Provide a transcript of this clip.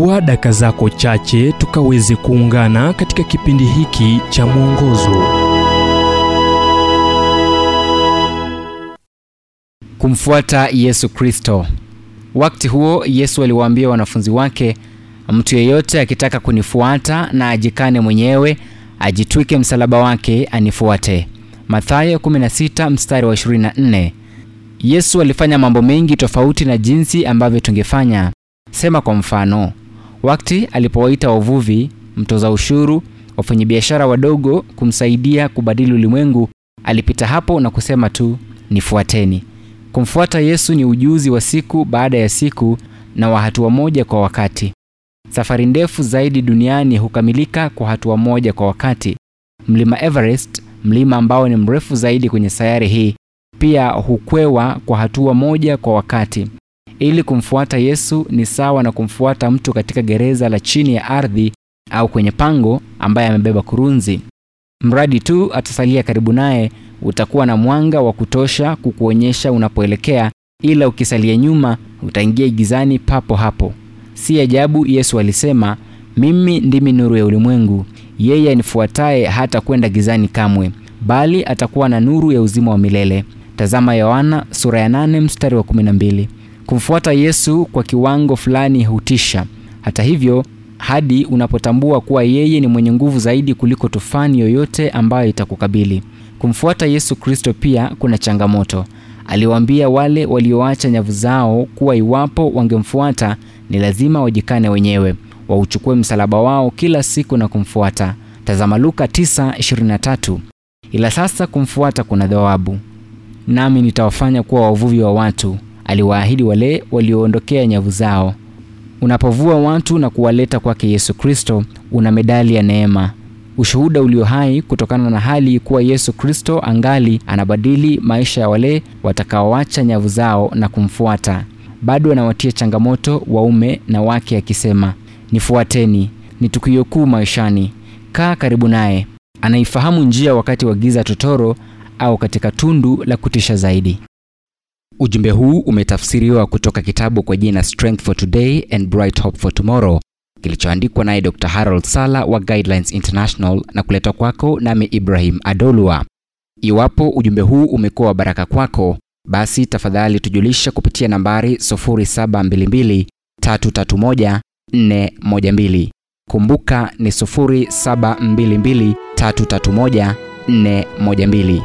chukua daka zako chache tukaweze kuungana katika kipindi hiki cha mwongozo kumfuata Yesu Kristo. Wakati huo Yesu aliwaambia wanafunzi wake, mtu yeyote akitaka kunifuata na ajikane mwenyewe, ajitwike msalaba wake anifuate. Mathayo 16 mstari wa 24. Yesu alifanya mambo mengi tofauti na jinsi ambavyo tungefanya. Sema kwa mfano, wakati alipowaita wavuvi, mtoza ushuru, wafanyabiashara wadogo kumsaidia kubadili ulimwengu, alipita hapo na kusema tu, nifuateni. Kumfuata Yesu ni ujuzi wa siku baada ya siku na wa hatua moja kwa wakati. Safari ndefu zaidi duniani hukamilika kwa hatua moja kwa wakati. Mlima Everest, mlima ambao ni mrefu zaidi kwenye sayari hii, pia hukwewa kwa hatua moja kwa wakati. Ili kumfuata Yesu ni sawa na kumfuata mtu katika gereza la chini ya ardhi au kwenye pango ambaye amebeba kurunzi. Mradi tu atasalia karibu naye, utakuwa na mwanga wa kutosha kukuonyesha unapoelekea, ila ukisalia nyuma utaingia gizani papo hapo. Si ajabu Yesu alisema, mimi ndimi nuru ya ulimwengu, yeye anifuataye hata kwenda gizani kamwe, bali atakuwa na nuru ya uzima wa milele. Tazama Yohana sura ya 8 mstari wa 12. Kumfuata Yesu kwa kiwango fulani hutisha. Hata hivyo, hadi unapotambua kuwa yeye ni mwenye nguvu zaidi kuliko tufani yoyote ambayo itakukabili. Kumfuata Yesu Kristo pia kuna changamoto. Aliwaambia wale walioacha nyavu zao kuwa iwapo wangemfuata ni lazima wajikane wenyewe, wauchukue msalaba wao kila siku na kumfuata. Tazama Luka 9:23. Ila sasa kumfuata kuna thawabu. Nami nitawafanya kuwa wavuvi wa watu, aliwaahidi wale walioondokea nyavu zao. Unapovua watu na kuwaleta kwake Yesu Kristo, una medali ya neema, ushuhuda ulio hai kutokana na hali kuwa Yesu Kristo angali anabadili maisha ya wale watakaoacha nyavu zao na kumfuata. Bado anawatia changamoto waume na wake akisema, nifuateni. Ni tukio kuu maishani. Kaa karibu naye, anaifahamu njia wakati wa giza totoro au katika tundu la kutisha zaidi. Ujumbe huu umetafsiriwa kutoka kitabu kwa jina Strength for Today and Bright Hope for Tomorrow kilichoandikwa naye Dr. Harold Sala wa Guidelines International na kuletwa kwako nami Ibrahim Adolwa. Iwapo ujumbe huu umekuwa wa baraka kwako, basi tafadhali tujulisha kupitia nambari 0722 331 412. Kumbuka ni 0722 331 412.